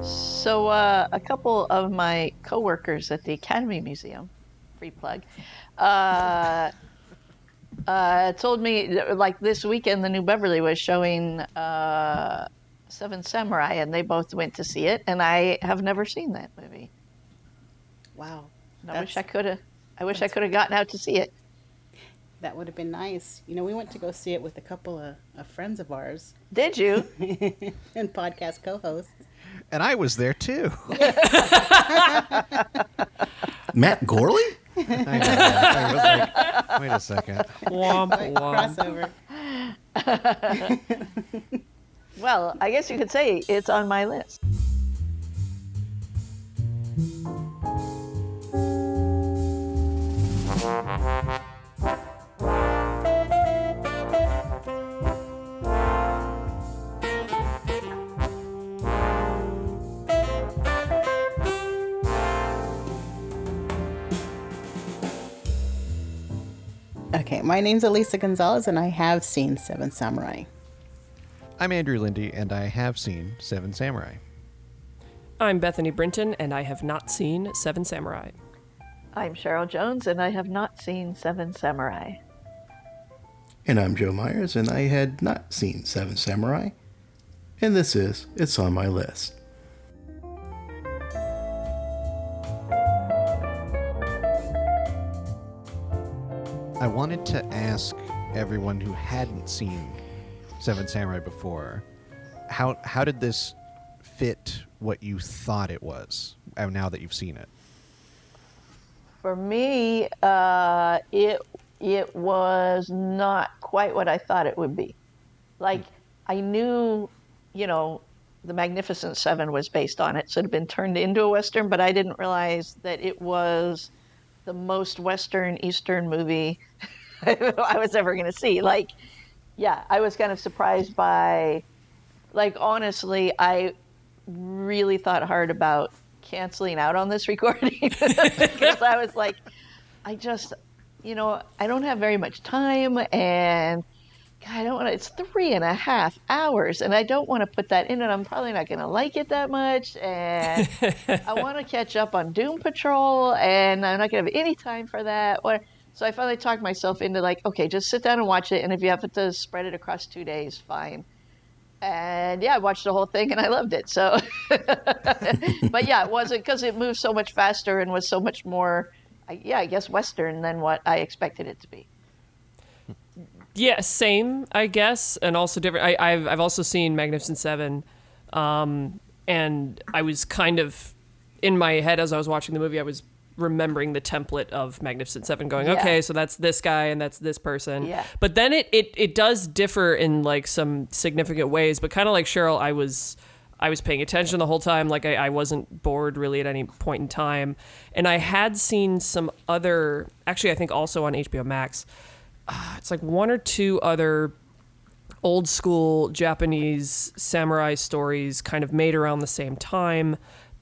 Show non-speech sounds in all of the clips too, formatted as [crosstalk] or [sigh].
So, uh, a couple of my coworkers at the Academy Museum, free plug, uh, uh, told me like this weekend the New Beverly was showing uh, Seven Samurai, and they both went to see it, and I have never seen that movie. Wow. I wish I could have. I wish I could have gotten out to see it. That would have been nice. You know, we went to go see it with a couple of, of friends of ours Did you? [laughs] and podcast co-hosts. And I was there too. [laughs] Matt Gourley? I know. I was like, wait a second. Womp Like, womp. crossover. [laughs] well, I guess you could say it's on my list. Okay, my name's Elisa Gonzalez, and I have seen Seven Samurai. I'm Andrew Lindy, and I have seen Seven Samurai. I'm Bethany Brinton, and I have not seen Seven Samurai. I'm Cheryl Jones, and I have not seen Seven Samurai. And I'm Joe Myers, and I had not seen Seven Samurai. And this is It's on My List. Wanted to ask everyone who hadn't seen Seven Samurai before, how how did this fit what you thought it was? uh, Now that you've seen it, For me, uh, it it was not quite what I thought it would be. Like I knew, you know, the Magnificent Seven was based on it, so it had been turned into a western, but I didn't realize that it was the most western Eastern movie [laughs] I was ever going to see. Like, yeah, I was kind of surprised by, like, honestly, I really thought hard about canceling out on this [laughs] recording [laughs] because I was like, I just, you know, I don't have very much time and God, I don't want to, it's three and a half hours and I don't want to put that in and I'm probably not going to like it that much. And I want to catch up on Doom Patrol and I'm not going to have any time for that. Or, so I finally talked myself into like, okay, just sit down and watch it. And if you have to spread it across two days, fine. And yeah, I watched the whole thing and I loved it. So, [laughs] but yeah, it wasn't because it moved so much faster and was so much more, yeah, I guess Western than what I expected it to be. Yeah, same, I guess, and also different. I, I've I've also seen Magnificent Seven, um, and I was kind of in my head as I was watching the movie. I was remembering the template of Magnificent Seven, going, Yeah. okay, so that's this guy and that's this person. Yeah. But then it it it does differ in like some significant ways. But kind of like Cheryl, I was. I was paying attention the whole time. Like I, I wasn't bored really at any point in time, and I had seen some other. Actually, I think also on HBO Max uh, it's like one or two other old school Japanese samurai stories kind of made around the same time,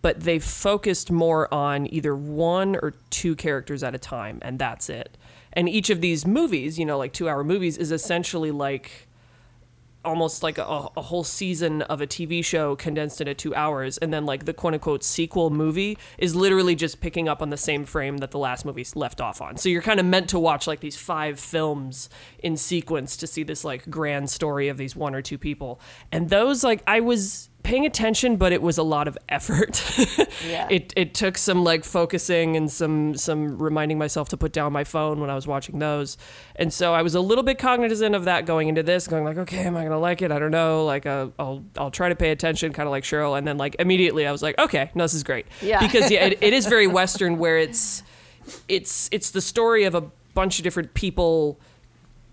but they focused more on either one or two characters at a time, and that's it. And each of these movies, you know, like two hour movies, is essentially like almost like a, a whole season of a TV show condensed into two hours, and then like the quote unquote sequel movie is literally just picking up on the same frame that the last movie left off on. So you're kind of meant to watch like these five films in sequence to see this like grand story of these one or two people. And those like I was paying attention, but it was a lot of effort. [laughs] Yeah. it it took some like focusing and some some reminding myself to put down my phone when I was watching those. And so I was a little bit cognizant of that going into this, going like, okay, am I gonna like it? I don't know. Like, uh, I'll I'll try to pay attention, kind of like Cheryl. And then like immediately I was like, okay, no, this is great. Yeah. Because yeah, it, it is very [laughs] Western where it's it's it's the story of a bunch of different people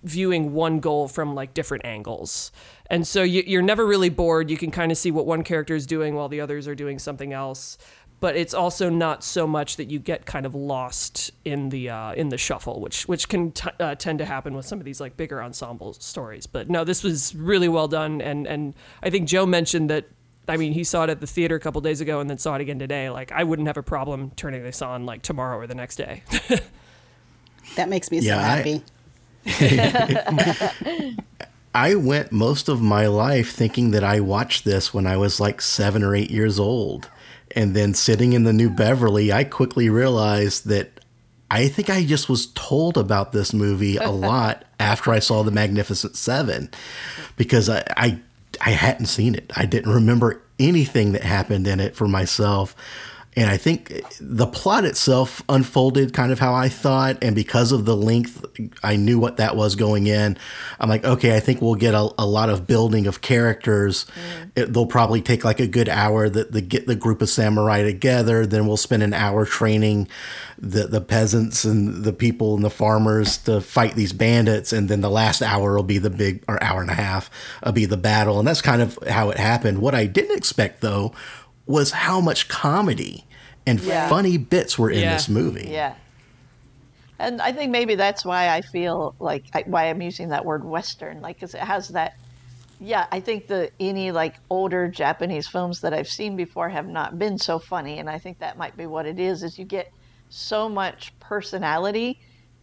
viewing one goal from like different angles. And so you, you're never really bored. You can kind of see what one character is doing while the others are doing something else. But it's also not so much that you get kind of lost in the uh, in the shuffle, which which can t- uh, tend to happen with some of these like bigger ensemble stories. But no, this was really well done, and and I think Joe mentioned that. I mean, he saw it at the theater a couple days ago, and then saw it again today. Like, I wouldn't have a problem turning this on like tomorrow or the next day. [laughs] That makes me so Yeah, I- happy. [laughs] I went most of my life thinking that I watched this when I was like seven or eight years old. And then sitting in the New Beverly, I quickly realized that I think I just was told about this movie a [laughs] lot after I saw The Magnificent Seven because I, I, I hadn't seen it. I didn't remember anything that happened in it for myself. And I think the plot itself unfolded kind of how I thought. And because of the length, I knew what that was going in. I'm like, okay, I think we'll get a, a lot of building of characters. Mm. It, they'll probably take like a good hour that the get the group of samurai together. Then we'll spend an hour training the, the peasants and the people and the farmers to fight these bandits. And then the last hour will be the big, or hour and a half, will be the battle. And that's kind of how it happened. What I didn't expect though was how much comedy and Yeah. funny bits were in Yeah. this movie. Yeah. And I think maybe that's why I feel like I, why I'm using that word Western, like, because it has that. Yeah, I think the any like older Japanese films that I've seen before have not been so funny, and I think that might be what it is. Is you get so much personality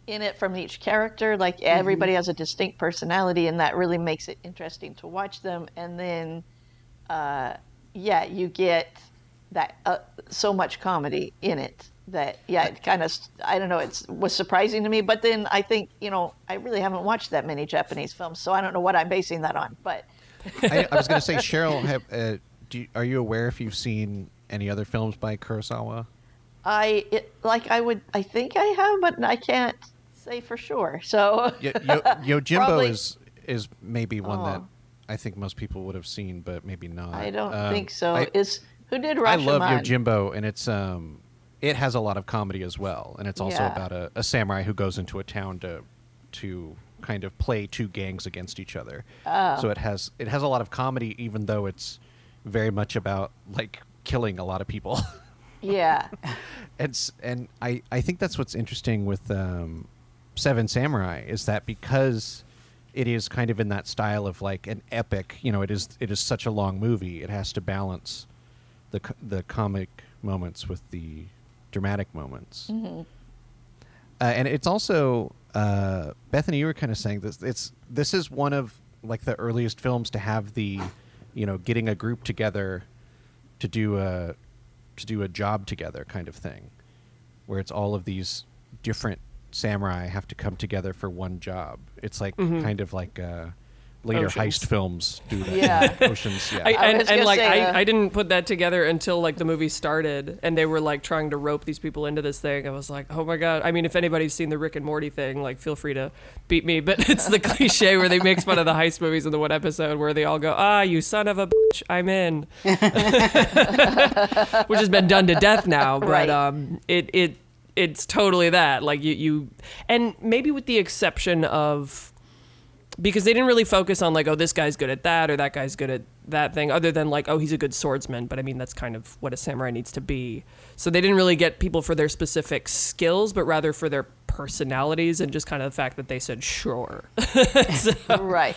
in it from each character, like everybody has a distinct personality, and that really makes it interesting to watch them. And then, uh, yeah, you get that uh, so much comedy in it that yeah it kind of i don't know it was surprising to me but then i think you know i really haven't watched that many japanese films so i don't know what i'm basing that on but I, I was going to say, Cheryl, have, uh, do you, are you aware if you've seen any other films by Kurosawa? i it, like i would i think i have but i can't say for sure so Yo, Yo, Yojimbo [laughs] Probably- is is maybe one that Oh. I think most people would have seen, but maybe not. i don't Um, think so I, is who did I Rashomon? love Yojimbo, and it's um, it has a lot of comedy as well, and it's also Yeah. about a, a samurai who goes into a town to to kind of play two gangs against each other. Oh. So it has it has a lot of comedy, even though it's very much about like killing a lot of people. [laughs] yeah it's and I I think that's what's interesting with um, Seven Samurai is that because it is kind of in that style of like an epic, you know, it is it is such a long movie. It has to balance the the comic moments with the dramatic moments. Uh, and it's also uh, Bethany, you were kind of saying this. It's this is one of like the earliest films to have the, you know, getting a group together to do a to do a job together kind of thing, where it's all of these different samurai have to come together for one job. It's like kind of like uh, later Oceans. heist films do that. Yeah. [laughs] Oceans. Yeah. I, I and, was and gonna like say, uh, I, I didn't put that together until like the movie started and they were like trying to rope these people into this thing. I was like, oh my god. I mean, if anybody's seen the Rick and Morty thing, like feel free to beat me. But [laughs] it's the cliche where they make fun of the heist movies in the one episode where they all go, ah, you son of a bitch, I'm in, [laughs] which has been done to death now. But Right. um, it it it's totally that. Like you you and maybe with the exception of because they didn't really focus on like oh this guy's good at that or that guy's good at that thing other than like oh he's a good swordsman but i mean that's kind of what a samurai needs to be. So they didn't really get people for their specific skills but rather for their personalities and just kind of the fact that they said sure. [laughs] Right.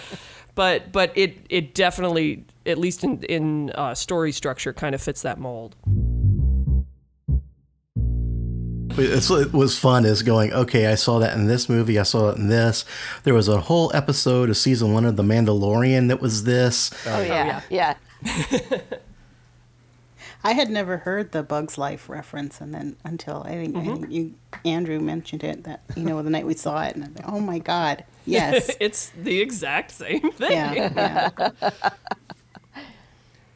but but it it definitely at least in in uh, story structure kind of fits that mold It's, it was fun is going, okay, I saw that in this movie, I saw it in this. There was a whole episode of season one of The Mandalorian that was this. oh yeah yeah [laughs] I had never heard the Bugs Life reference, and then until I think, I mm-hmm. think you, Andrew, mentioned it that you know the night we saw it, and I'm like, oh my god, [laughs] yes, it's the exact same thing yeah, yeah.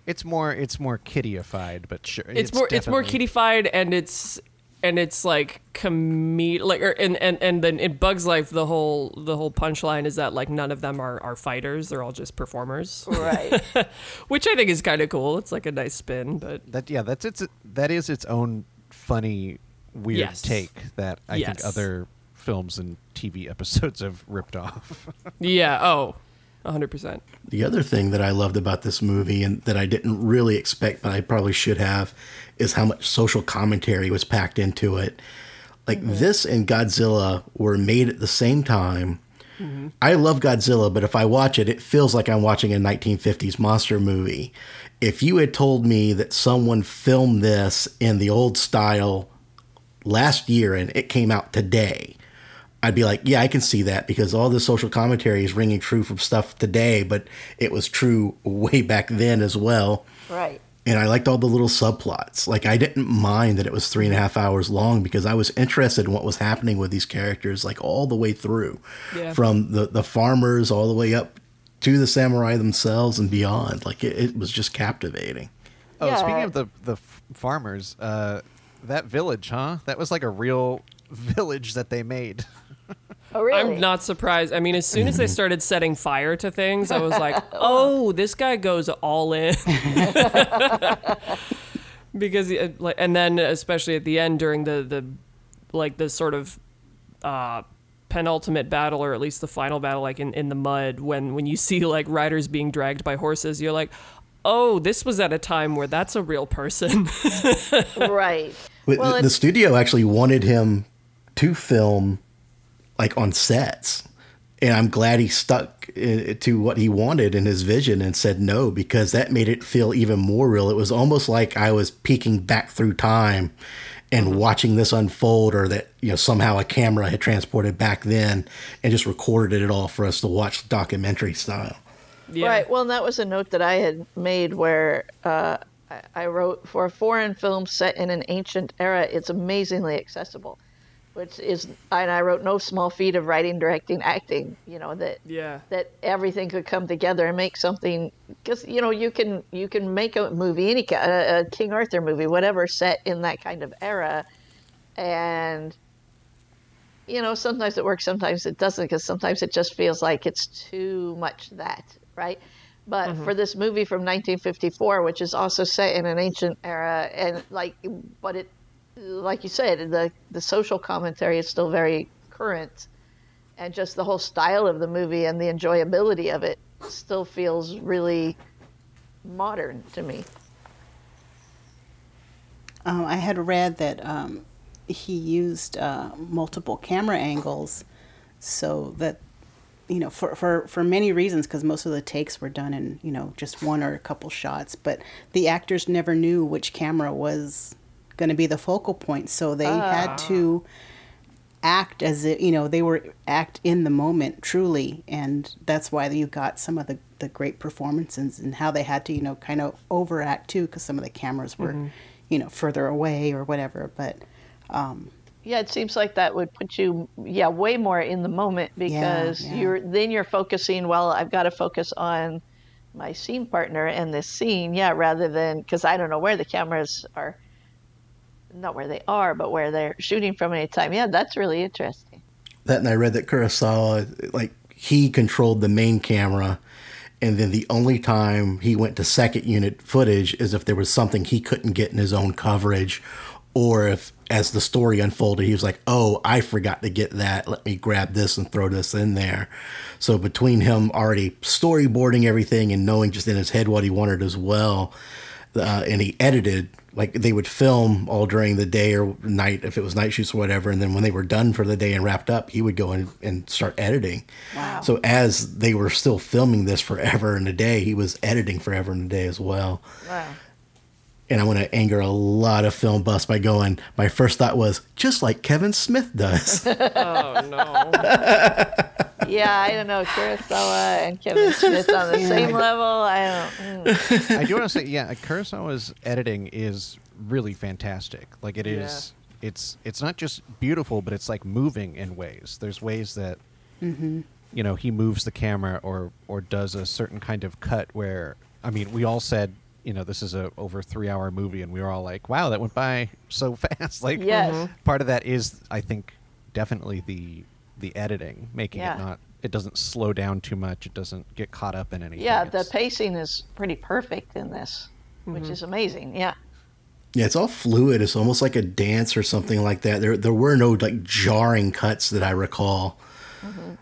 It's more it's more kiddyified, but sure. it's, more it's more definitely- kiddified and it's and it's like comedic like or, and and and then in Bugs Life the whole the whole punchline is that like none of them are are fighters they're all just performers right [laughs] which I think is kind of cool it's like a nice spin but That yeah, that's it's that is its own funny weird Yes. take that I Yes. think other films and TV episodes have ripped off. [laughs] yeah oh 100% The other thing that I loved about this movie and that I didn't really expect, but I probably should have, is how much social commentary was packed into it. Like mm-hmm. this and Godzilla were made at the same time. Mm-hmm. I love Godzilla, but if I watch it, it feels like I'm watching a 1950s monster movie. If you had told me that someone filmed this in the old style last year and it came out today, I'd be like, yeah, I can see that because all the social commentary is ringing true from stuff today, but it was true [laughs] way back then as well. Right. And I liked all the little subplots. Like I didn't mind that it was three and a half hours long because I was interested in what was happening with these characters, like all the way through, Yeah. from the the farmers all the way up to the samurai themselves and beyond. Like it, it was just captivating. Oh, Yeah. speaking of the the f- farmers, uh, that village, huh? That was like a real [laughs] village that they made. [laughs] [laughs] Oh, really? I'm not surprised. I mean, as soon as they started setting fire to things, I was like, [laughs] "Oh, this guy goes all in." [laughs] because, like, and then especially at the end during the the like the sort of uh, penultimate battle, or at least the final battle, like in in the mud, when when you see like riders being dragged by horses, you're like, "Oh, this was at a time where that's a real person." right. Well, the, the studio actually wanted him to film like on sets. And I'm glad he stuck to what he wanted in his vision and said no because that made it feel even more real. It was almost like I was peeking back through time and watching this unfold or that you know somehow a camera had transported back then and just recorded it all for us to watch documentary style. yeah. Right. Well, and that was a note that I had made where uh, I, I wrote for a foreign film set in an ancient era, it's amazingly accessible, which is, and I wrote no small feat of writing, directing, acting. You know that Yeah. that everything could come together and make something because you know you can you can make a movie any a, a King Arthur movie whatever set in that kind of era and you know sometimes it works sometimes it doesn't because sometimes it just feels like it's too much that right but mm-hmm. for this movie from 1954 which is also set in an ancient era and like but it like you said the the social commentary is still very current and just the whole style of the movie and the enjoyability of it still feels really modern to me. Um, I had read that um, he used uh, multiple camera angles so that, you know, for, for, for many reasons, because most of the takes were done in, you know, just one or a couple shots, but the actors never knew which camera was going to be the focal point. So they had ah. to act as if, you know, they were act in the moment truly. And that's why you got some of the, the great performances and how they had to, you know, kind of overact too, because some of the cameras were, mm-hmm. you know, further away or whatever. But um, Yeah, it seems like that would put you yeah, way more in the moment because yeah. you're then you're focusing, well, I've got to focus on my scene partner and this scene, yeah, rather than cuz I don't know where the cameras are not where they are, but where they're shooting from any time. Yeah, that's really interesting. that and I read that Kurosawa like he controlled the main camera and then the only time he went to second unit footage is if there was something he couldn't get in his own coverage or if as the story unfolded he was like oh I forgot to get that let me grab this and throw this in there so between him already storyboarding everything and knowing just in his head what he wanted as well uh, and he edited like they would film all during the day or night if it was night shoots or whatever and then when they were done for the day and wrapped up he would go in and start editing Wow. so as they were still filming this forever and a day he was editing forever and a day as well Wow. And i want to anger a lot of film buffs by going my first thought was just like kevin smith does [laughs] Oh no. [laughs] Yeah, I don't know, Kurosawa and Kevin Smith on the same level. I don't mm. I do want to say, yeah, Kurosawa's editing is really fantastic. Like it is, it's it's not just beautiful, but it's like moving in ways. There's ways that, you know, he moves the camera or or does a certain kind of cut where, I mean, we all said, you know, this is a over three hour movie, and we were all like, wow, that went by so [laughs] fast. Like, Yes. Mhm. part of that is, I think, definitely the the editing, making Yeah. it not. It doesn't slow down too much. It doesn't get caught up in anything. Yeah, the It's- pacing is pretty perfect in this, which mm-hmm. is amazing. Yeah. Yeah, it's all fluid. It's almost like a dance or something like that. There, there were no like jarring cuts that I recall. Mm-hmm.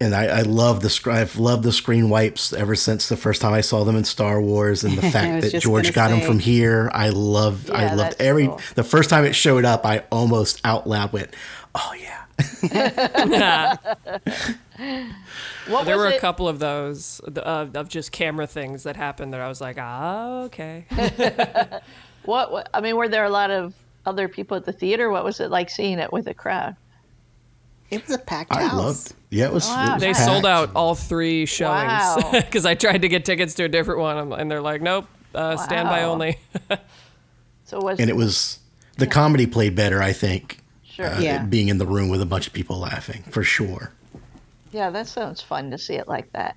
And I, I love the I've loved the screen wipes ever since the first time I saw them in Star Wars, and the [laughs] fact that George gonna got them from here. I loved, I loved every. cool. The first time it showed up, I almost out loud went, "Oh yeah." [laughs] What there were it? a couple of those uh, of just camera things that happened that I was like, ah, okay. [laughs] What, what? I mean, were there a lot of other people at the theater? What was it like seeing it with a crowd? It was a packed I house. loved. Yeah, it was. Wow. it was They packed. sold out all three showings Wow. [laughs] because I tried to get tickets to a different one, and they're like, "Nope, uh, standby only." So it was and it was the comedy played better. I think. sure. Uh, Yeah. Being in the room with a bunch of people laughing for sure. Yeah, that sounds fun to see it like that.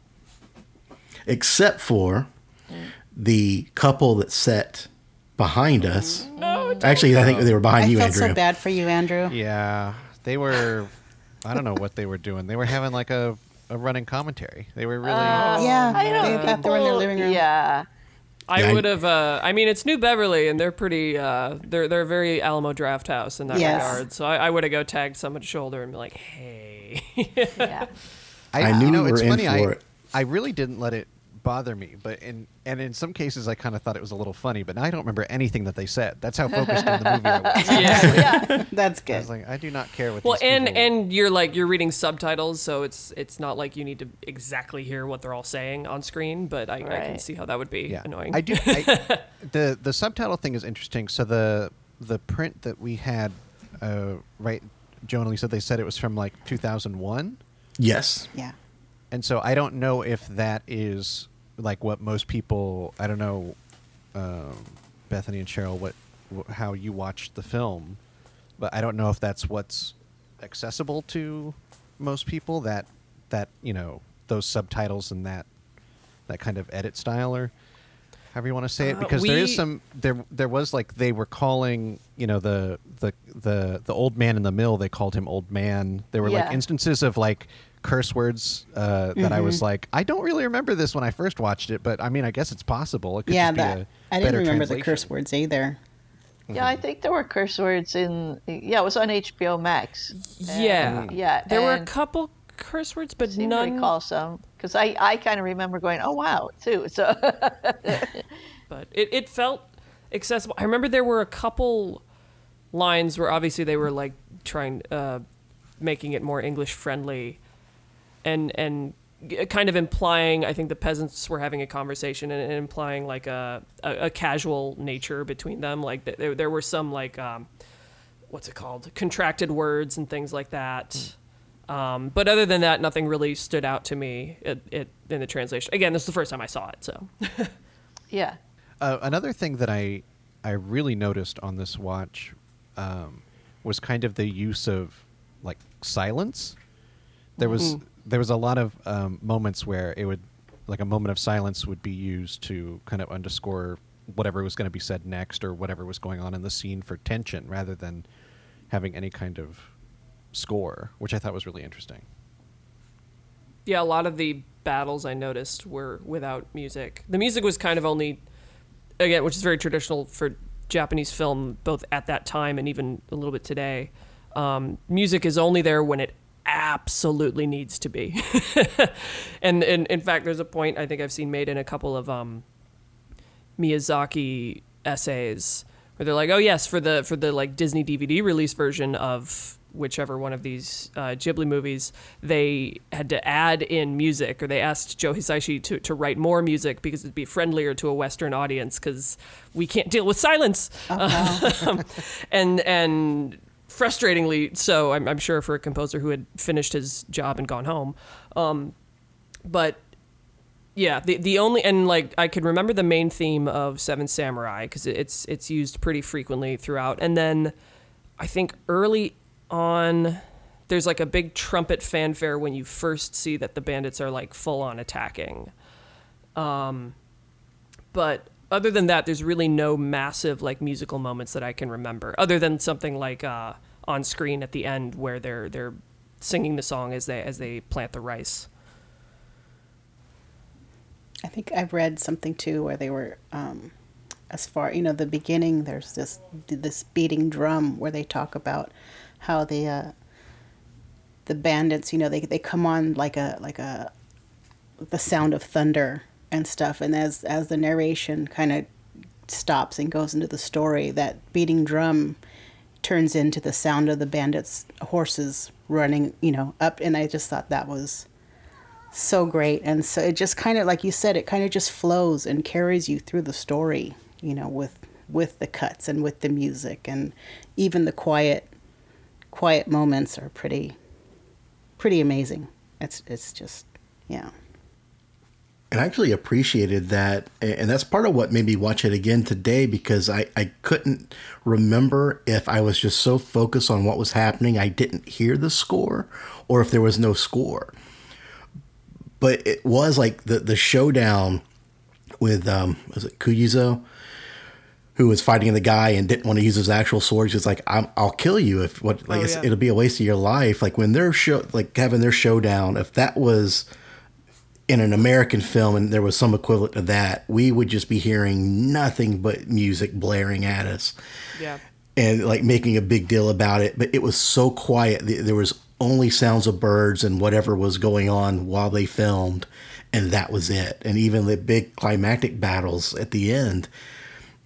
except for the couple that sat behind us. no, Actually, I think they were behind I you, felt Andrew. so bad for you, Andrew. Yeah, they were. I don't know what they were doing. They were having like a, a running commentary. They were really. Yeah, I know they thought they were in their living room. Yeah. I Yeah, would have. Uh, I mean, it's New Beverly, and they're pretty. Uh, they're they're very Alamo Drafthouse in that Yes. regard. So I, I would have go tagged someone's shoulder and be like, "Hey." Yeah. [laughs] I knew you know, we it's were in funny. I, for it. I really didn't let it bother me, but in and in some cases I kind of thought it was a little funny, but now I don't remember anything that they said. That's how focused on the movie I was. [laughs] yeah. [laughs] [laughs] That's I good. was like, I do not care what. Well, these and people- and you're like you're reading subtitles, so it's it's not like you need to exactly hear what they're all saying on screen. But I, I can see how that would be yeah, annoying. I do. I, the the subtitle thing is interesting. So the the print that we had, uh, right? Joan Lee said they said it was from like 2001. Yes. Yeah. And so I don't know if that is like what most people. I don't know, um, Bethany and Cheryl, what wh- how you watched the film, but I don't know if that's what's accessible to most people. That that you know those subtitles and that that kind of edit style or however you want to say it Uh, because there is some there there was like they were calling you know the the the the old man in the mill they called him old man there were like instances of like curse words uh, that I was like I don't really remember this when I first watched it but I mean I guess it's possible it could Yeah, just be that a I didn't remember the curse words either. Yeah, I think there were curse words in. Yeah, it was on HBO Max. yeah, And- yeah. There were a couple curse words, but seem none. to recall some because I, I kind of remember going, oh wow, too. So [laughs] but it, it felt accessible. I remember there were a couple lines where obviously they were like trying uh, making it more English friendly, and and kind of implying I think the peasants were having a conversation and, and implying like a, a a casual nature between them. Like th- there there were some like um, what's it called contracted words and things like that. Um, but other than that, nothing really stood out to me it, it, in the translation. Again, this is the first time I saw it, so. [laughs] yeah. Uh, another thing that I I really noticed on this watch um, was kind of the use of like silence. There was there was a lot of um, moments where it would like a moment of silence would be used to kind of underscore whatever was going to be said next or whatever was going on in the scene for tension rather than having any kind of score, which I thought was really interesting. yeah, a lot of the battles I noticed were without music. The music was kind of only, again, which is very traditional for Japanese film, both at that time and even a little bit today. Um, music is only there when it absolutely needs to be. [laughs] and, and in fact, there's a point I think I've seen made in a couple of um, Miyazaki essays where they're like, "Oh yes, for the for the like Disney DVD release version of whichever one of these uh, Ghibli movies, they had to add in music, or they asked Joe Hisaishi to to write more music because it'd be friendlier to a Western audience because we can't deal with silence." Um, [laughs] and and frustratingly so, I'm, I'm sure for a composer who had finished his job and gone home. Um, but yeah, the the only and like I could remember the main theme of Seven Samurai because it's it's used pretty frequently throughout, and then I think early on there's like a big trumpet fanfare when you first see that the bandits are like full on attacking. Um, but other than that, there's really no massive like musical moments that I can remember, other than something like uh, on screen at the end where they're they're singing the song as they as they plant the rice. I think I've read something too where they were, um, as far you know, the beginning. There's this this beating drum where they talk about how the uh, the bandits, you know, they they come on like a like a the sound of thunder and stuff, and as as the narration kind of stops and goes into the story, that beating drum turns into the sound of the bandits' horses running, you know, up, and I just thought that was so great and so it just kind of like you said it kind of just flows and carries you through the story you know with with the cuts and with the music and even the quiet quiet moments are pretty pretty amazing. It's it's just yeah. And I actually appreciated that. And that's part of what made me watch it again today because I, I couldn't remember if I was just so focused on what was happening, I didn't hear the score, or if there was no score. But it was like the, the showdown with, um, was it Kyuzo? Who was fighting the guy and didn't want to use his actual sword? He's like, i will kill you if what like Oh, it's, yeah. it'll be a waste of your life." Like when they're show like having their showdown, if that was in an American film and there was some equivalent to that, we would just be hearing nothing but music blaring at us Yeah. and like making a big deal about it. But it was so quiet. There was only sounds of birds and whatever was going on while they filmed, and that was it. And even the big climactic battles at the end,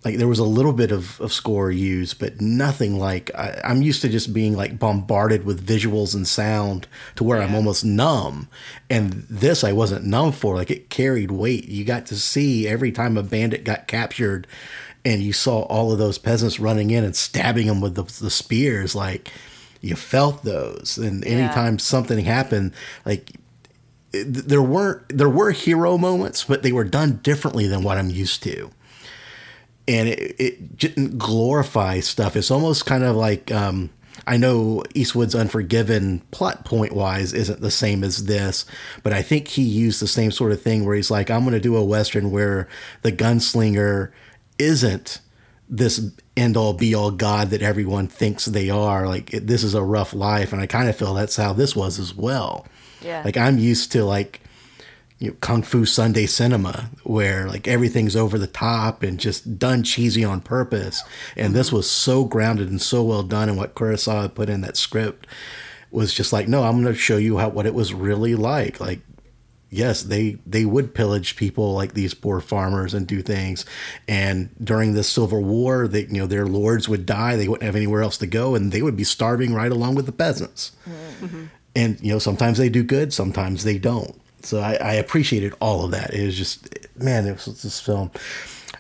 like there was a little bit of, of score used, but nothing like I, I'm used to just being like bombarded with visuals and sound to where I'm almost numb. And this I wasn't numb for. Like it carried weight. You got to see every time a bandit got captured and you saw all of those peasants running in and stabbing them with the, the spears. Like you felt those. And anytime something happened, like there weren't there were hero moments, but they were done differently than what I'm used to and it, it didn't glorify stuff. It's almost kind of like um, I know Eastwood's Unforgiven plot point wise isn't the same as this, but I think he used the same sort of thing where he's like, I'm going to do a western where the gunslinger isn't this end all be all god that everyone thinks they are. Like it, this is a rough life, and I kind of feel that's how this was as well. Yeah. Like I'm used to like you know, kung fu Sunday cinema where like everything's over the top and just done cheesy on purpose. And this was so grounded and so well done. And what Kurosawa put in that script was just like, no, I'm going to show you how what it was really like. Like, yes, they they would pillage people like these poor farmers and do things. And during the Civil War, they you know their lords would die. They wouldn't have anywhere else to go, and they would be starving right along with the peasants and you know sometimes they do good sometimes they don't so i, I appreciated all of that. It was just man it was this film.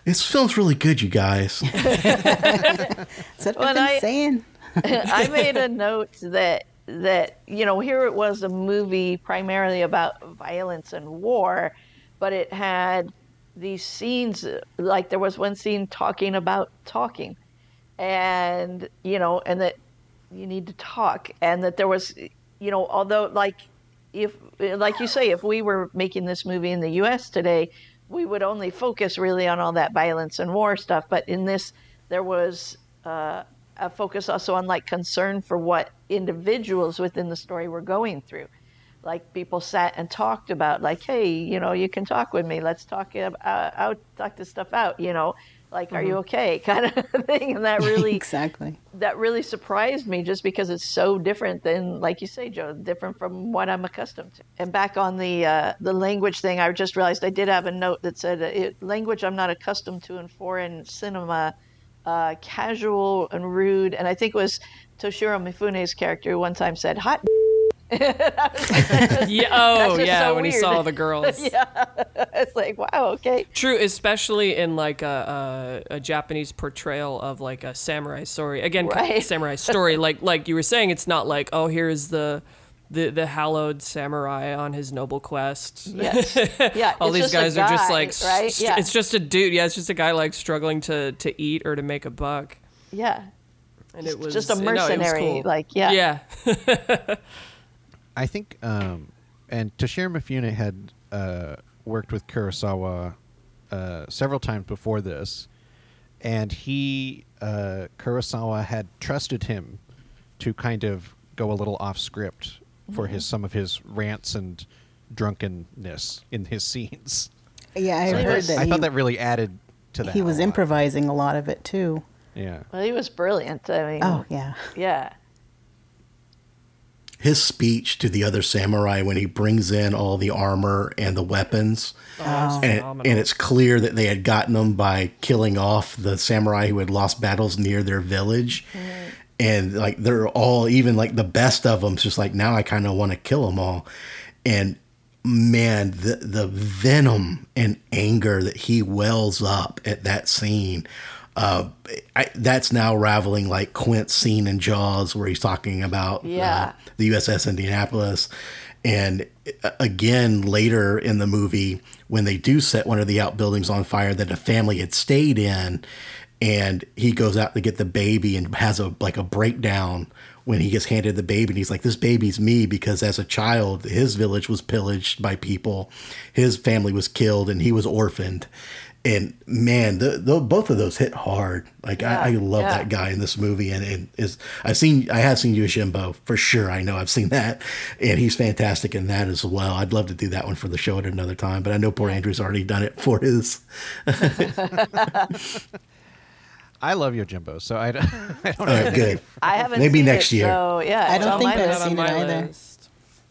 This film's really good you guys. [laughs] That's what Well, I've been I- saying. [laughs] I made a note that that you know here it was a movie primarily about violence and war, but it had these scenes like there was one scene talking about talking, and you know, and that you need to talk, and that there was, you know, although like if like you say if we were making this movie in the US today we would only focus really on all that violence and war stuff. But in this there was uh, a focus also on like concern for what individuals within the story were going through. Like people sat and talked about like hey you know you can talk with me. Let's talk uh, out talk this stuff out you know like are you okay? [laughs] Kind of thing and that really [laughs] exactly. that really surprised me just because it's so different than like you say joe different from what i'm accustomed to. And back on the uh, the language thing i just realized i did have a note that said it, language i'm not accustomed to in foreign cinema uh, casual and rude. And i think it was toshiro mifune's character who one time said hot [laughs] Yeah. Oh, yeah. so when he weird. saw the girls. [laughs] yeah. it's like wow okay True, especially in like a, a, a Japanese portrayal of like a samurai story. Again, Right. samurai story. [laughs] Like like you were saying, it's not like oh here's the the the hallowed samurai on his noble quest. yes yeah All these just guys are just like right yeah it's just a dude. Yeah, it's just a guy like struggling to to eat or to make a buck. yeah And it was just a no, mercenary cool. like yeah yeah. I think, um, and Toshiro Mifune had uh, worked with Kurosawa uh, several times before this, and he uh, Kurosawa had trusted him to kind of go a little off script for his some of his rants and drunkenness in his scenes. [laughs] Yeah, I So I, heard thought, that I he, thought that really added to that. he was a improvising a lot of it too. Yeah. well he was brilliant i mean Oh yeah. yeah his speech to the other samurai when he brings in all the armor and the weapons Oh. and, phenomenal. and it's clear that they had gotten them by killing off the samurai who had lost battles near their village and like they're all even like the best of them's just like now i kind of want to kill them all and man the the venom and anger that he wells up at that scene Uh, I, that's now raveling like Quint's scene in Jaws, where he's talking about Yeah. uh, the USS Indianapolis. And uh, again, later in the movie, when they do set one of the outbuildings on fire that a family had stayed in, and he goes out to get the baby and has a like a breakdown when he gets handed the baby, and he's like, "This baby's me," because as a child, his village was pillaged by people, his family was killed, and he was orphaned. And man, the, the, both of those hit hard. Like I, I love yeah. that guy in this movie, and, and is I've seen I have seen Yojimbo for sure. I know I've seen that, and he's fantastic in that as well. I'd love to do that one for the show at another time, but I know poor Andrew's already done it for his. [laughs] [laughs] I love Yojimbo, so I, don't- [laughs] I don't know. right, good. I haven't Maybe seen next it, year. So yeah, I don't think I've list. Not on seen it either.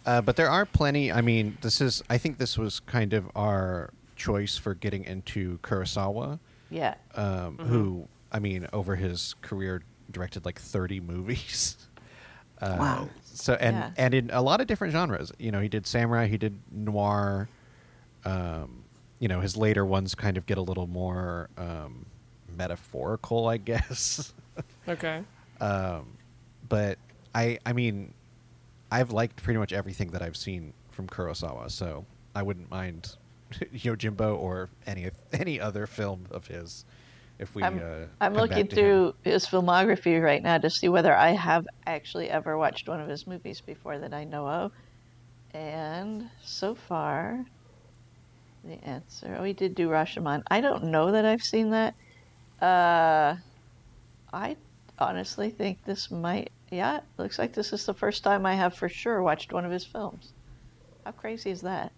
Uh, but there are plenty. I mean, this is. I think this was kind of our choice for getting into Kurosawa, Yeah. um, who I mean, over his career, directed like thirty movies. [laughs] Uh, Wow. So and Yeah. and in a lot of different genres. You know, he did samurai, he did noir. Um, you know, his later ones kind of get a little more um, metaphorical, I guess. [laughs] Okay. Um, but I I mean, I've liked pretty much everything that I've seen from Kurosawa, so I wouldn't mind Yojimbo or any any other film of his if we. I'm, uh, I'm looking to him. through his filmography right now to see whether I have actually ever watched one of his movies before that I know of. And so far, the answer oh, he did do Rashomon. I don't know that I've seen that. Uh, I honestly think this might, yeah, looks like this is the first time I have for sure watched one of his films. How crazy is that?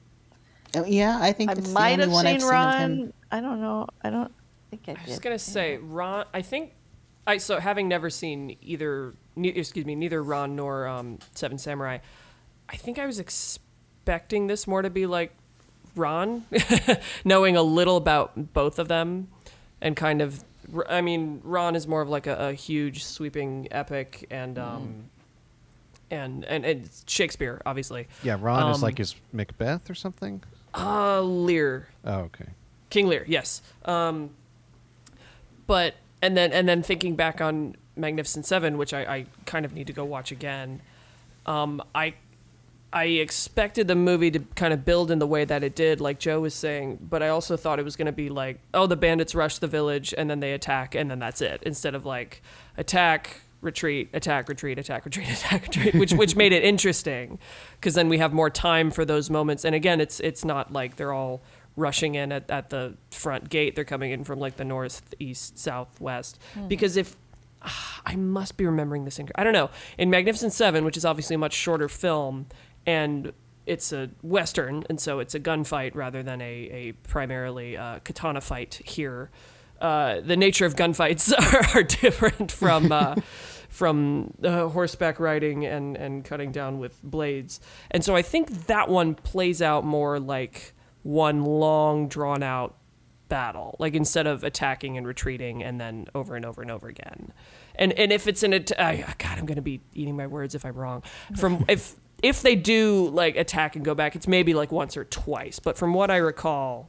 Oh, yeah, I think I it's might the have only one I've seen seen Ran. I don't know. I don't think I did. I was gonna say Ran. I think. I so having never seen either. Ne- excuse me, neither Ran nor um, Seven Samurai. I think I was expecting this more to be like Ran, [laughs] knowing a little about both of them, and kind of. I mean, Ran is more of like a, a huge sweeping epic, and um, and and it's Shakespeare, obviously. Yeah, Ran is Um, like his Macbeth or something. Uh, Lear. Oh, okay. King Lear, yes. Um, but and then and then thinking back on Magnificent Seven, which I, I kind of need to go watch again. Um, I I expected the movie to kind of build in the way that it did, like Joe was saying, but I also thought it was going to be like, oh, the bandits rush the village and then they attack and then that's it, instead of like attack, retreat, attack, retreat, attack, retreat, [laughs] attack, retreat, which which made it interesting, because then we have more time for those moments. And again, it's it's not like they're all rushing in at, at the front gate; they're coming in from like the north, east, south, west. Because if I must be remembering this. In, I don't know. In Magnificent Seven, which is obviously a much shorter film, and it's a western, and so it's a gunfight rather than a, a primarily uh, katana fight here. Uh, the nature of gunfights [laughs] are, are different from uh, [laughs] from uh, horseback riding and, and cutting down with blades, and so I think that one plays out more like one long drawn out battle like instead of attacking and retreating and then over and over and over again. And and if it's an at- I god i'm going to be eating my words if i'm wrong. [laughs] From if if they do like attack and go back it's maybe like once or twice. But from what i recall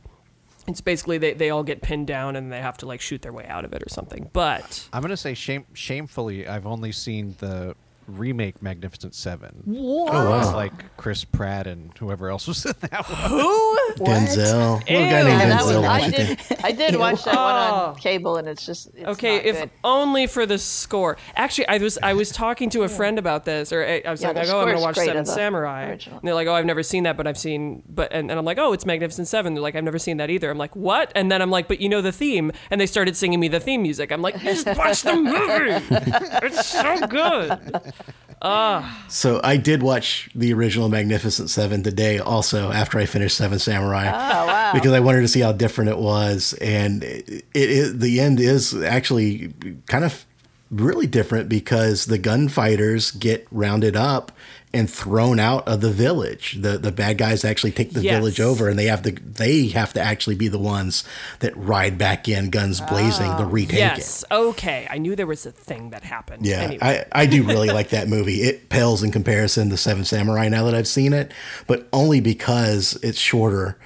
it's basically they, they all get pinned down and they have to like shoot their way out of it or something but I'm gonna say shame, shamefully, I've only seen the remake Magnificent Seven. What? Oh, wow. It's like Chris Pratt and whoever else was in that one. who [laughs] Denzel. Little guy named Yeah, that Denzel was, I Washington. did. I did watch that one on oh. cable, and it's just it's okay, not if good. only for the score. Actually, I was I was [laughs] talking to a friend about this, or I I was Yeah, like, oh, I'm gonna watch Seven of the Samurai, original. and they're like, oh, I've never seen that, but I've seen, but and, and I'm like, oh, it's Magnificent Seven. They're like, I've never seen that either. I'm like, what? And then I'm like, but you know the theme, and they started singing me the theme music. I'm like, just watch the movie. [laughs] it's so good. Ah. So I did watch the original Magnificent Seven today, also after I finished Seven Samurai, Oh wow! because I wanted to see how different it was, and it, it, it the end is actually kind of really different because the gunfighters get rounded up and thrown out of the village. The the bad guys actually take the Yes. village over, and they have to they have to actually be the ones that ride back in, guns blazing, to retake it. Yes. Okay. I knew there was a thing that happened. Yeah, Anyway. I, I do really like that movie. It pales in comparison to Seven Samurai now that I've seen it, but only because it's shorter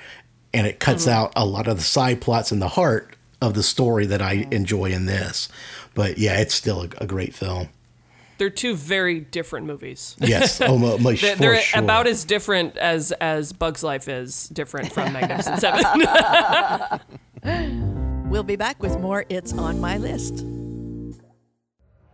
and it cuts Mm-hmm. out a lot of the side plots in the heart of the story that I enjoy in this. But yeah, it's still a, a great film. They're two very different movies. Yes, oh, mo- [laughs] mo- They're, they're sure. about as different as as Bug's Life is different from Magnificent [laughs] Seven. [laughs] We'll be back with more It's on My List.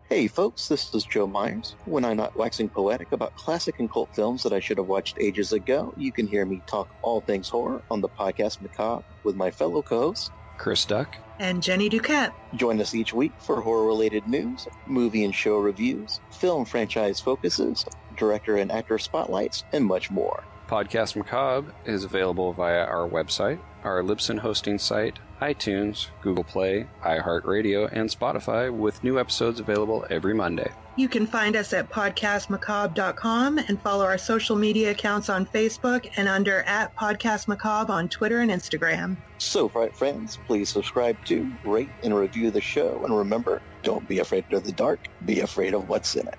Hey folks, this is Joe Myers. When I'm not waxing poetic about classic and cult films that I should have watched ages ago, you can hear me talk all things horror on the podcast Macabre with my fellow co-host Chris Duck. And Jenny Duquette. Join us each week for horror-related news, movie and show reviews, film franchise focuses, director and actor spotlights, and much more. Podcast Macabre is available via our website, our Libsyn hosting site, iTunes, Google Play, iHeartRadio, and Spotify, with new episodes available every Monday. You can find us at podcastmacabre.com and follow our social media accounts on Facebook and under at Podcast Macabre on Twitter and Instagram. So, fright friends, please subscribe to, rate, and review the show, and remember, don't be afraid of the dark, be afraid of what's in it.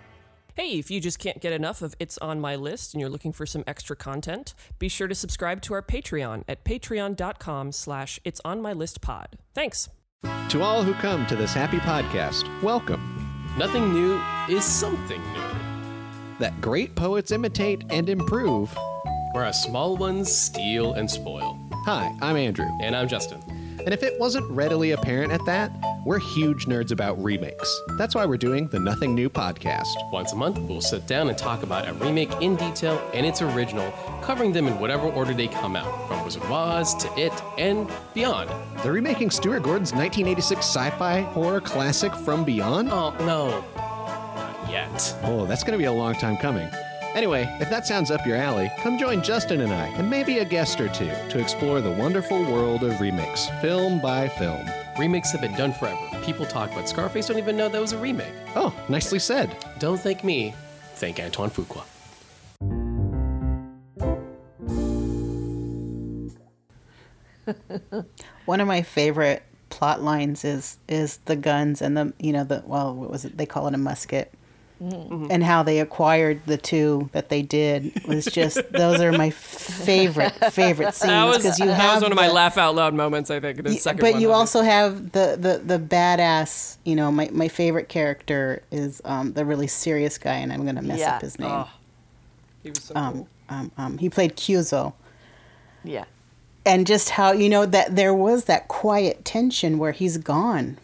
Hey, if you just can't get enough of It's on My List and you're looking for some extra content, be sure to subscribe to our Patreon at patreon.com slash It's on My List pod. Thanks. To all who come to this happy podcast, welcome. Nothing new is something new. That great poets imitate and improve. Whereas small ones steal and spoil. Hi, I'm Andrew. And I'm Justin. And if it wasn't readily apparent at that, we're huge nerds about remakes. That's why we're doing the Nothing New podcast. Once a month, we'll sit down and talk about a remake in detail and its original, covering them in whatever order they come out, from Wizard of Oz to It and beyond. They're remaking Stuart Gordon's 1986 sci fi horror classic From Beyond? Oh, no. Not yet. Oh, that's going to be a long time coming. Anyway, if that sounds up your alley, come join Justin and I, and maybe a guest or two, to explore the wonderful world of remakes, film by film. Remakes have been done forever. People talk but Scarface, don't even know that was a remake. Oh, nicely said. Don't thank me, thank Antoine Fuqua. [laughs] One of my favorite plot lines is is the guns and the you know the well what was it they call it a musket and how they acquired the two that they did was just those are my favorite [laughs] favorite scenes because you that have was one of my laugh out loud moments, I think. The second but you also have the, the the badass you know my, my favorite character is um, the really serious guy and i'm gonna mess Yeah. up his name Oh, he was so um, cool. um, um, he played Kyuzo Yeah. and just how you know that there was that quiet tension where he's gone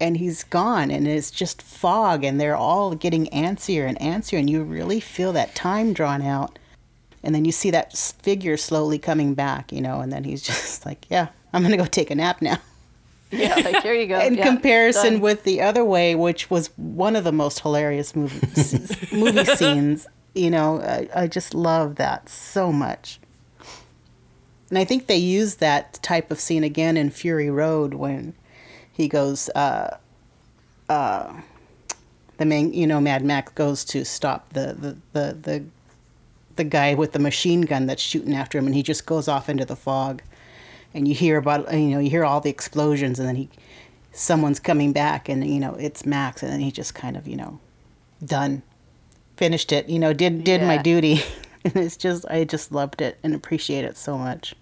and he's gone and it's just fog and they're all getting antsier and antsier and you really feel that time drawn out and then you see that figure slowly coming back you know and then he's [laughs] just like yeah i'm gonna go take a nap now Yeah, like here you go. [laughs] in Yeah, comparison done. with the other way which was one of the most hilarious movie, [laughs] movie scenes you know I, I just love that so much and i think they used that type of scene again in fury road when he goes uh uh the main you know mad max goes to stop the the the the, the guy with the machine gun that's shooting after him and he just goes off into the fog. And you hear about you know you hear all the explosions and then he someone's coming back and you know it's max and then he just kind of you know done. Finished it. You know did did my duty. [laughs] And it's just i just loved it and appreciate it so much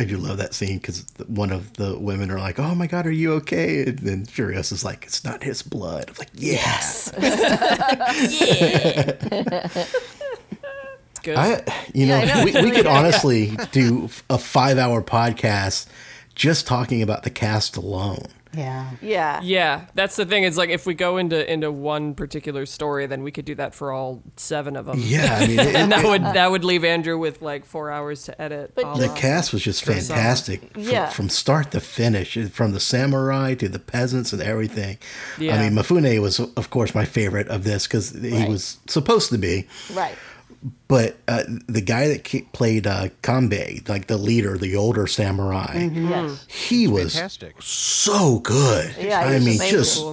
I do love that scene because one of the women are like, "Oh my god, are you okay?" And then Furiosa is like, "It's not his blood." I'm like, "Yes." [laughs] It's good. I, you know, Yeah, know. we, we could [laughs] honestly do a five-hour podcast just talking about the cast alone. Yeah Yeah. yeah, that's the thing. It's like if we go into into one particular story, then we could do that for all seven of them. Yeah, I mean, [laughs] it, and that it- would that would leave Andrew with like four hours to edit. But the of- cast was just fantastic from, Yeah. from start to finish, from the samurai to the peasants and everything. Yeah. I mean, Mifune was, of course, my favorite of this because he Right. was supposed to be. Right. But uh, the guy that played uh, Kambei, like the leader, the older samurai, Mm-hmm. Yes. he was Fantastic. so good. Yeah, I mean, amazing. just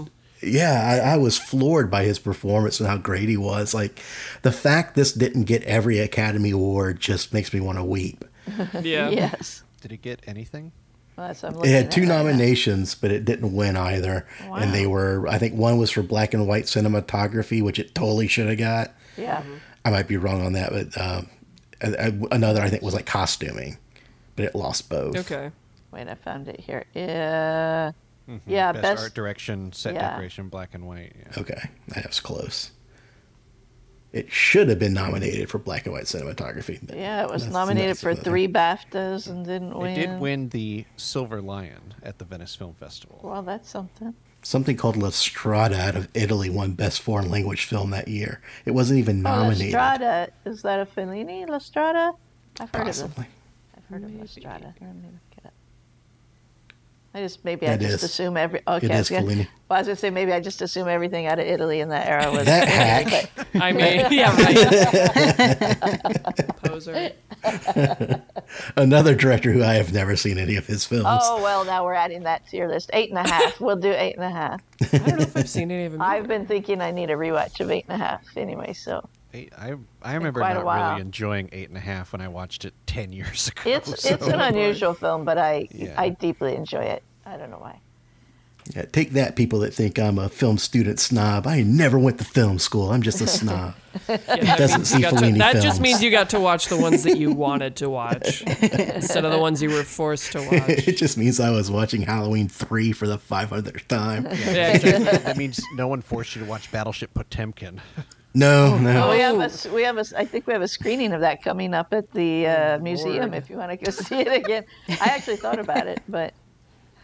yeah, I, I was floored by his performance and how great he was. Like the fact this didn't get every Academy Award just makes me want to weep. [laughs] yeah. Yes. Did it get anything? Well, that's what I'm It had two right now. nominations, but it didn't win either. And they were, I think, one was for black and white cinematography, which it totally should have got. Yeah. I might be wrong on that, but um, a- a- another I think was like costuming, but it lost both. Okay. Wait, I found it here. Yeah. Mhm. Yeah, best, best- art direction, set yeah. decoration, black and white. Yeah. Okay, that was close. It should have been nominated for black and white cinematography. Yeah, it was that's- nominated for three BAFTAs and didn't win. It did win the Silver Lion at the Venice Film Festival. Well, that's something. Something called La Strada out of Italy won Best Foreign Language Film that year. It wasn't even Oh, La. Strada. Is that a Fellini? La Strada? I've heard of it. I've heard of La Strada. Let me look it up. I just maybe That I just is- assume every. Okay, it I is was gonna, Fellini. well, I was gonna say maybe I just assume everything out of Italy in that era was. That Fellini, hack. but- [laughs] I mean, [laughs] yeah, right. [laughs] Poser. Another director who I have never seen any of his films. Oh well, now we're adding that to your list. Eight and a half. We'll do eight and a half. I don't know if I've seen any of them. I've been thinking I need a rewatch of eight and a half anyway. So Eight, I I remember not really enjoying Eight and a Half when I watched it ten years [laughs] ago. it's so- it's an unusual film, but I Yeah. I deeply enjoy it. I don't know why. Yeah, take that, people that think I'm a film student snob. I never went to film school. I'm just a snob. [laughs] Yeah, that doesn't see you got to- Fellini That just means you got to watch the ones that you [laughs] wanted to watch instead of the ones you were forced to watch. it just means I was watching Halloween 3 for the 500th time. Yeah, exactly. that means no one forced you to watch Battleship Potemkin. No, no. Oh, we have a s- we have a s- I think we have a screening of that coming up at the uh, museum if you want to go see it again. I actually thought about it, but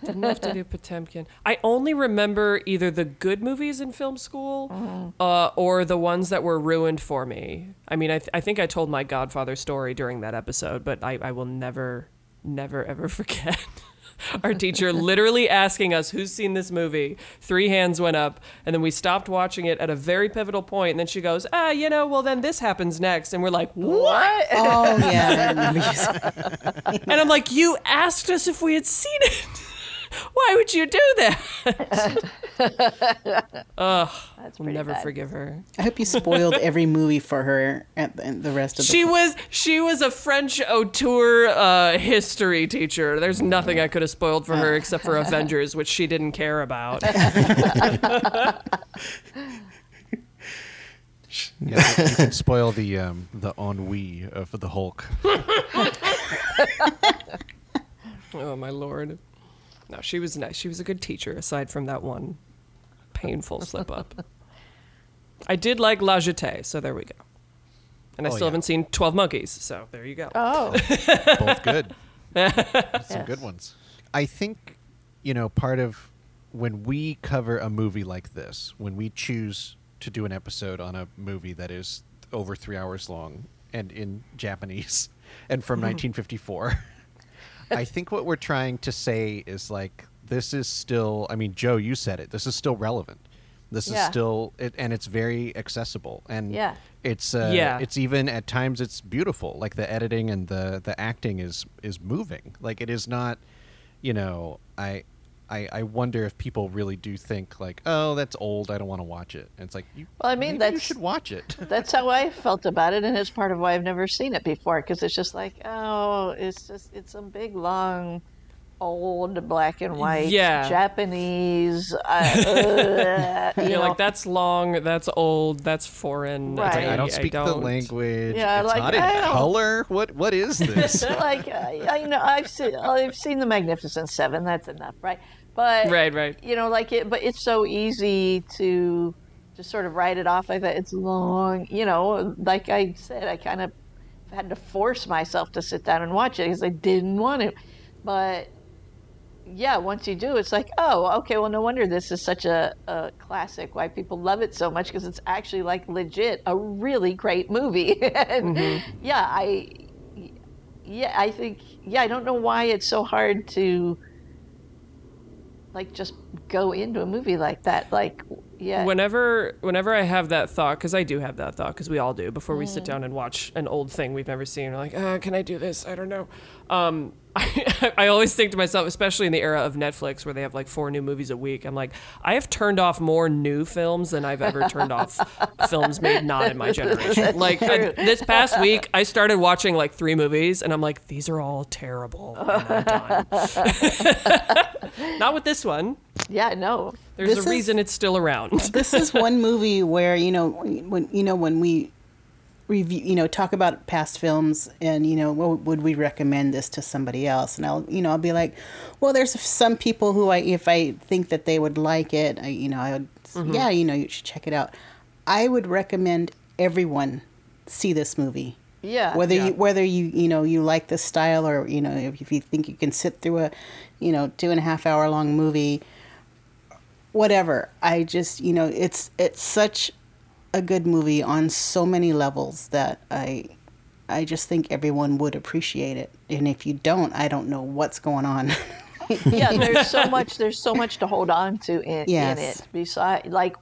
Didn't have to do Potemkin. I only remember either the good movies in film school [laughs] uh, or the ones that were ruined for me. I mean, I, th- I think I told my Godfather story during that episode, but I, I will never, never, ever [laughs] forget. Our teacher literally asking us who's seen this movie. Three hands went up, and then we stopped watching it at a very pivotal point. And then she goes, "Ah, you know, well then this happens next." And we're like, "What?" Oh yeah, I remember you saying- And I'm like, "You asked us if we had seen it. Why would you do that?" [laughs] Ugh, that's I'll never bad. forgive her. I hope you spoiled every movie for her at the, and the rest of the. She was she was a French auteur uh, history teacher. There's nothing I could have spoiled for her except for Avengers, which she didn't care about. [laughs] Yeah, you can spoil the um, the ennui of the Hulk. [laughs] oh my lord! No, she was nice. She was a good teacher. Aside from that one painful slip up, [laughs] I did like La Jetée, so there we go. And I Oh, still yeah. haven't seen Twelve Monkeys, so there you go. oh, [laughs] Both good. That's [laughs] some good ones. I think, you know, part of when we cover a movie like this, when we choose to do an episode on a movie that is over three hours long and in Japanese and from mm-hmm. 1954, I think what we're trying to say is like, this is still, I mean, Joe, you said it, this is still relevant. This Yeah. is still, it, and it's very accessible. And Yeah. it's, uh, Yeah. it's even at times it's beautiful. Like the editing and the, the acting is, is moving. Like it is not, you know, I, I, I wonder if people really do think like, oh, that's old. I don't want to watch it. And it's like, you, Well, I mean, maybe you should watch it. [laughs] that's how I felt about it, and it's part of why I've never seen it before because it's just like, oh, it's just it's some big long. Old black and white, Yeah. Japanese. Uh, [laughs] uh, you You're know, like that's long, that's old, that's foreign. Right. Like, I don't speak the don't- language. Yeah, it's like, not in color. What what is [laughs] this? like I, I know I've seen I've seen the Magnificent Seven. That's enough, right? But Right, right. you know, like it. But it's so easy to just sort of write it off like that. It's long. You know, like I said, I kind of had to force myself to sit down and watch it because I didn't want to. But yeah, once you do, it's like, oh, okay. Well, no wonder this is such a, a classic. Why people love it so much because it's actually like legit a really great movie. [laughs] and mm-hmm. yeah, I yeah, I think yeah, I don't know why it's so hard to like just go into a movie like that. Like yeah. Whenever, whenever I have that thought, because I do have that thought, because we all do, before we sit down and watch an old thing we've never seen, we're like, uh, can I do this? I don't know. Um, I, [laughs] I always think to myself, especially in the era of Netflix, where they have like four new movies a week, I'm like, I have turned off more new films than I've ever turned off [laughs] films made not in my generation. Like I, this past week, I started watching like three movies, and I'm like, these are all terrible. and I'm [laughs] not with this one. yeah, no. There's This a is- reason it's still around. this is one movie where you know when you know when we review, you know, talk about past films and, you know, what would we recommend this to somebody else? And I'll, you know, I'll be like, well, there's some people who I, if I think that they would like it, I, you know, I would, mm-hmm. yeah, you know, you should check it out. I would recommend everyone see this movie. Yeah. Whether Yeah. you whether you you know you like the style or you know if, if you think you can sit through a you know two and a half hour long movie, whatever. I just you know it's it's such a good movie on so many levels that I I just think everyone would appreciate it. And if you don't, I don't know what's going on. [laughs] yeah, there's so [laughs] much. There's so much to hold on to in, Yes. in it. Besides, like,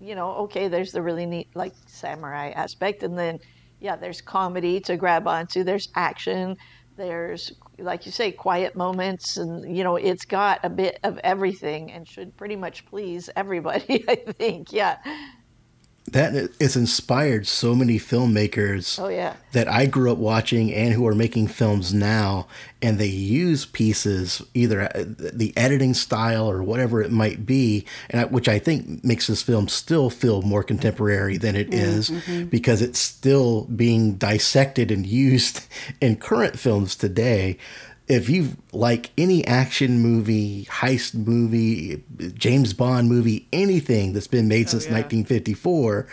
you know, okay, there's the really neat like samurai aspect, and then yeah, there's comedy to grab onto. There's action. There's like you say, quiet moments, and you know, it's got a bit of everything, and should pretty much please everybody. [laughs] I think. Yeah. That it's inspired so many filmmakers Oh yeah. that I grew up watching and who are making films now, and they use pieces either uh, the editing style or whatever it might be, and I, which I think makes this film still feel more contemporary than it is because it's still being dissected and [laughs] used in current films today. If you like any action movie, heist movie, James Bond movie, anything that's been made oh, since 1954,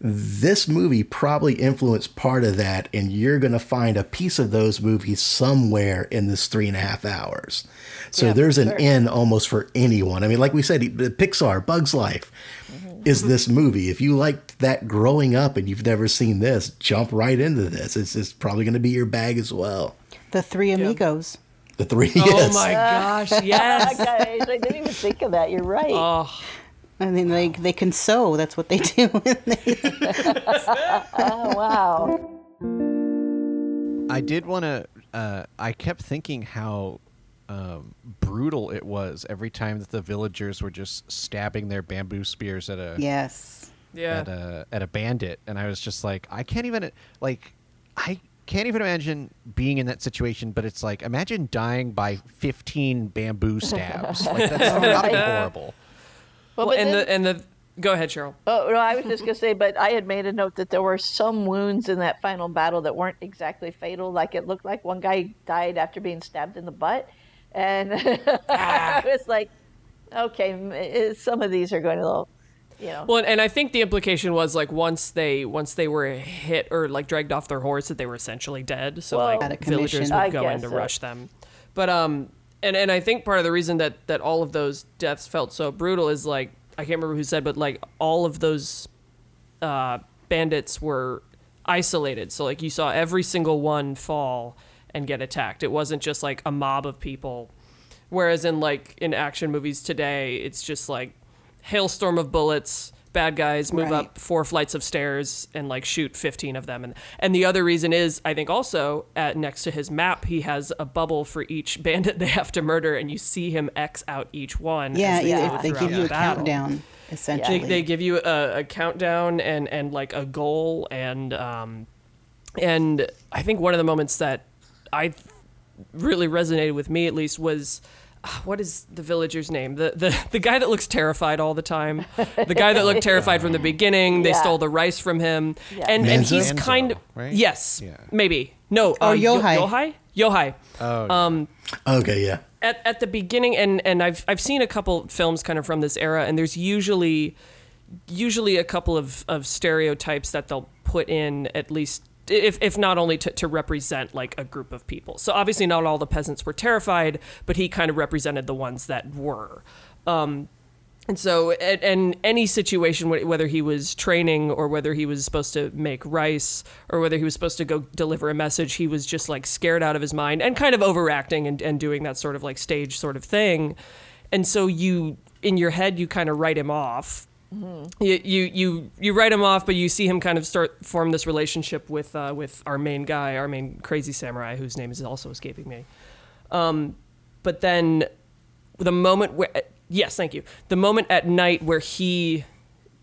this movie probably influenced part of that, and you're going to find a piece of those movies somewhere in this three and a half hours. So Yeah, there's an sure. in almost for anyone. I mean, like we said, Pixar, Bugs Life mm-hmm. is this movie. If you liked that growing up and you've never seen this, jump right into this. It's, it's probably going to be your bag as well. The Three Amigos. The three, Oh yes. Oh my gosh, [laughs] yes. Guys, I didn't even think of that. You're right. Oh, I mean, they they can sew. That's what they do. [laughs] oh [laughs] wow. I did want to. Uh, I kept thinking how um, brutal it was every time that the villagers were just stabbing their bamboo spears at a yes. yeah. at a at a bandit, and I was just like, I can't even like, I can't even imagine being in that situation. But it's like, imagine dying by fifteen bamboo [laughs] stabs. like that's [laughs] gotta be horrible. Well, Well, but and then- the and the go ahead, Cheryl. Oh no, I was just gonna say, but I had made a note that there were some wounds in that final battle that weren't exactly fatal. Like it looked like one guy died after being stabbed in the butt, and [laughs] I was like, okay, eh, some of these are going to, little, you know. Well, and I think the implication was like once they once they were hit or like dragged off their horse that they were essentially dead. So Well, like villagers would I go in to so. rush them. But um and and I think part of the reason that that all of those deaths felt so brutal is like I can't remember who said but like all of those uh bandits were isolated. So like you saw every single one fall and get attacked. It wasn't just like a mob of people. Whereas in like in action movies today, it's just like hailstorm of bullets, bad guys move Right. up four flights of stairs and like shoot 15 of them and and the other reason is I think also at next to his map he has a bubble for each [laughs] bandit they have to murder and you see him X out each one. Yeah, they yeah, they give you the a battle. countdown essentially. They, they give you a, a countdown and and like a goal and um and I think one of the moments that I really resonated with me at least was what is the villager's name? The, the the guy that looks terrified all the time. The guy that looked [laughs] terrified from the beginning. They Yeah. stole the rice from him. And and Manzo? he's Manzo, kind of right? yes, Yeah. maybe. No, Oh, uh, Yo- Yohei. Yohei? Yohei Oh, Um, Okay, yeah. at, at the beginning and and I've I've seen a couple films kind of from this era and there's usually usually a couple of, of stereotypes that they'll put in at least if, if not only to, to represent like a group of people so obviously not all the peasants were terrified but he kind of represented the ones that were um, and so, and, and any situation, whether he was training or whether he was supposed to make rice or whether he was supposed to go deliver a message, he was just like scared out of his mind and kind of overacting and, and doing that sort of like stage sort of thing. And so you, in your head, you kind of write him off. You, you you you write him off, but you see him kind of start form this relationship with uh, with our main guy, our main crazy samurai, whose name is also escaping me. Um, but then the moment where yes thank you the moment at night where he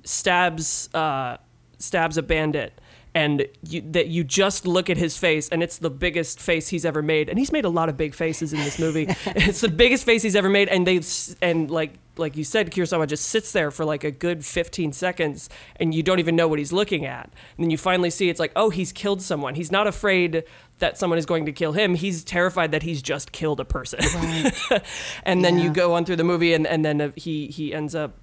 stabs uh stabs a bandit and you, that you just look at his face and it's the biggest face he's ever made. And he's made a lot of big faces in this movie. [laughs] [laughs] It's the biggest face he's ever made and they and like like you said Kurosawa just sits there for like a good 15 seconds and you don't even know what he's looking at. And then you finally see it's like oh he's killed someone. He's not afraid that someone is going to kill him. He's terrified that he's just killed a person. [laughs] And then you go on through the movie and and then uh, he he ends up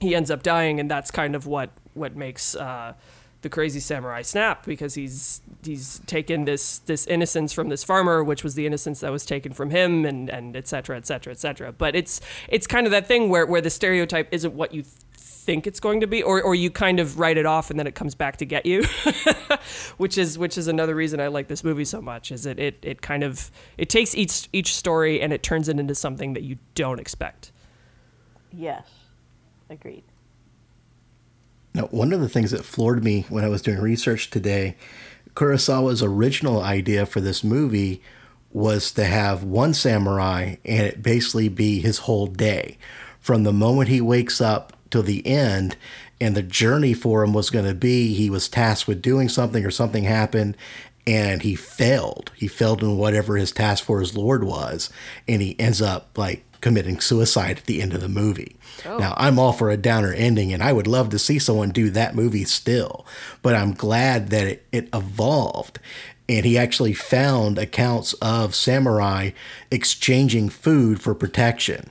he ends up dying, and that's kind of what what makes uh, the crazy samurai snap because he's he's taken this this innocence from this farmer, which was the innocence that was taken from him, and and etc etc et cetera, et cetera. But it's it's kind of that thing where where the stereotype isn't what you think it's going to be or, or you kind of write it off and then it comes back to get you [laughs] which is which is another reason I like this movie so much is it, it it kind of it takes each each story and it turns it into something that you don't expect Yes, agreed. Now, one of the things that floored me when I was doing research today, Kurosawa's original idea for this movie was to have one samurai and it basically be his whole day. From the moment he wakes up till the end, and the journey for him was going to be he was tasked with doing something or something happened and he failed. He failed in whatever his task for his lord was, and he ends up like committing suicide at the end of the movie. Oh. Now, I'm all for a downer ending, and I would love to see someone do that movie still, but I'm glad that it, it evolved. And he actually found accounts of samurai exchanging food for protection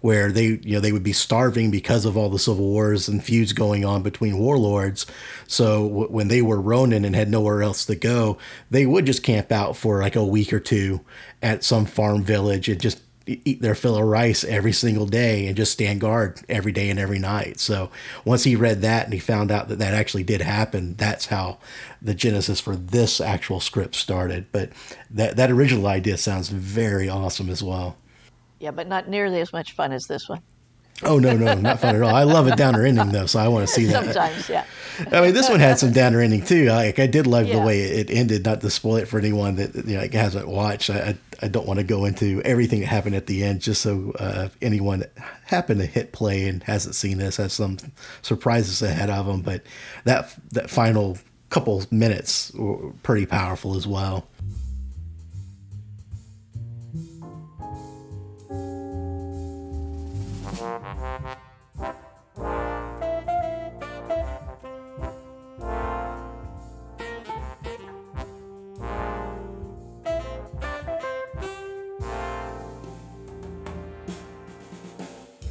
where they you know they would be starving because of all the civil wars and feuds going on between warlords. So w- when they were Ronin and had nowhere else to go, they would just camp out for like a week or two at some farm village and just eat their fill of rice every single day and just stand guard every day and every night. So once he read that and he found out that that actually did happen, that's how the genesis for this actual script started. But that that original idea sounds very awesome as well. Yeah, but not nearly as much fun as this one. Oh no, no, not fun at all. I love a downer ending though, so I want to see that. Sometimes, yeah. I mean, this one had some downer ending too. Like I did love the way it ended. Not to spoil it for anyone that you know like, hasn't watched. I, I don't want to go into everything that happened at the end, just so uh, anyone happened to hit play and hasn't seen this has some surprises ahead of them. But that that final couple minutes were pretty powerful as well.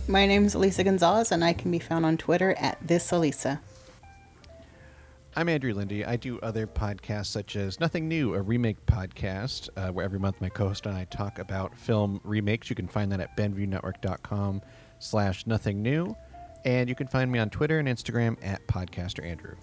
My name is Elisa Gonzalez, and I can be found on Twitter at this Elisa. I'm Andrew Lindy. I do other podcasts such as Nothing New, a remake podcast, uh, where every month my co-host and I talk about film remakes. You can find that at BenviewNetwork.com slash Nothing New. And you can find me on Twitter and Instagram at Podcaster Andrew.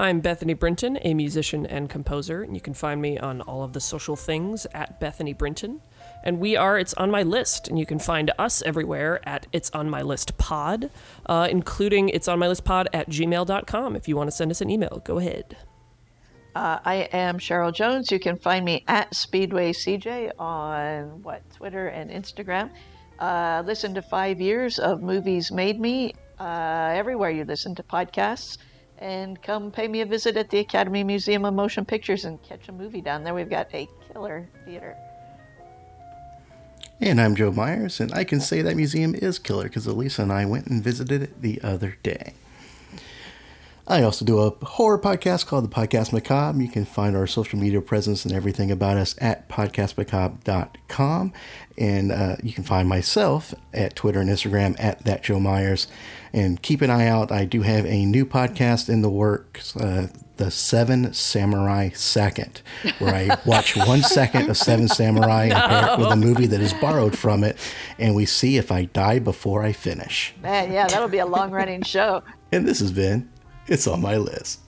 I'm Bethany Brinton, a musician and composer, and you can find me on all of the social things at Bethany Brinton. And we are It's On My List, and you can find us everywhere at It's On My List Pod, uh, including It's On My List Pod at gmail.com. If you want to send us an email, go ahead. Uh, I am Cheryl Jones. You can find me at Speedway CJ on what Twitter and Instagram. Uh, listen to five years of movies made me uh, everywhere you listen to podcasts, and come pay me a visit at the Academy Museum of Motion Pictures and catch a movie down there. We've got a killer theater. And I'm Joe Myers, and I can say that museum is killer because Elisa and I went and visited it the other day. I also do a horror podcast called The Podcast Macabre. You can find our social media presence and everything about us at podcastmacabre.com. And uh, you can find myself at Twitter and Instagram at that Joe Myers. And keep an eye out. I do have a new podcast in the works, uh, The Seven Samurai Second, where I [laughs] watch one second of Seven Samurai and pair it with a movie that is borrowed from it. And we see if I die before I finish. Man, yeah, that'll be a long running show. And this has been It's on My List.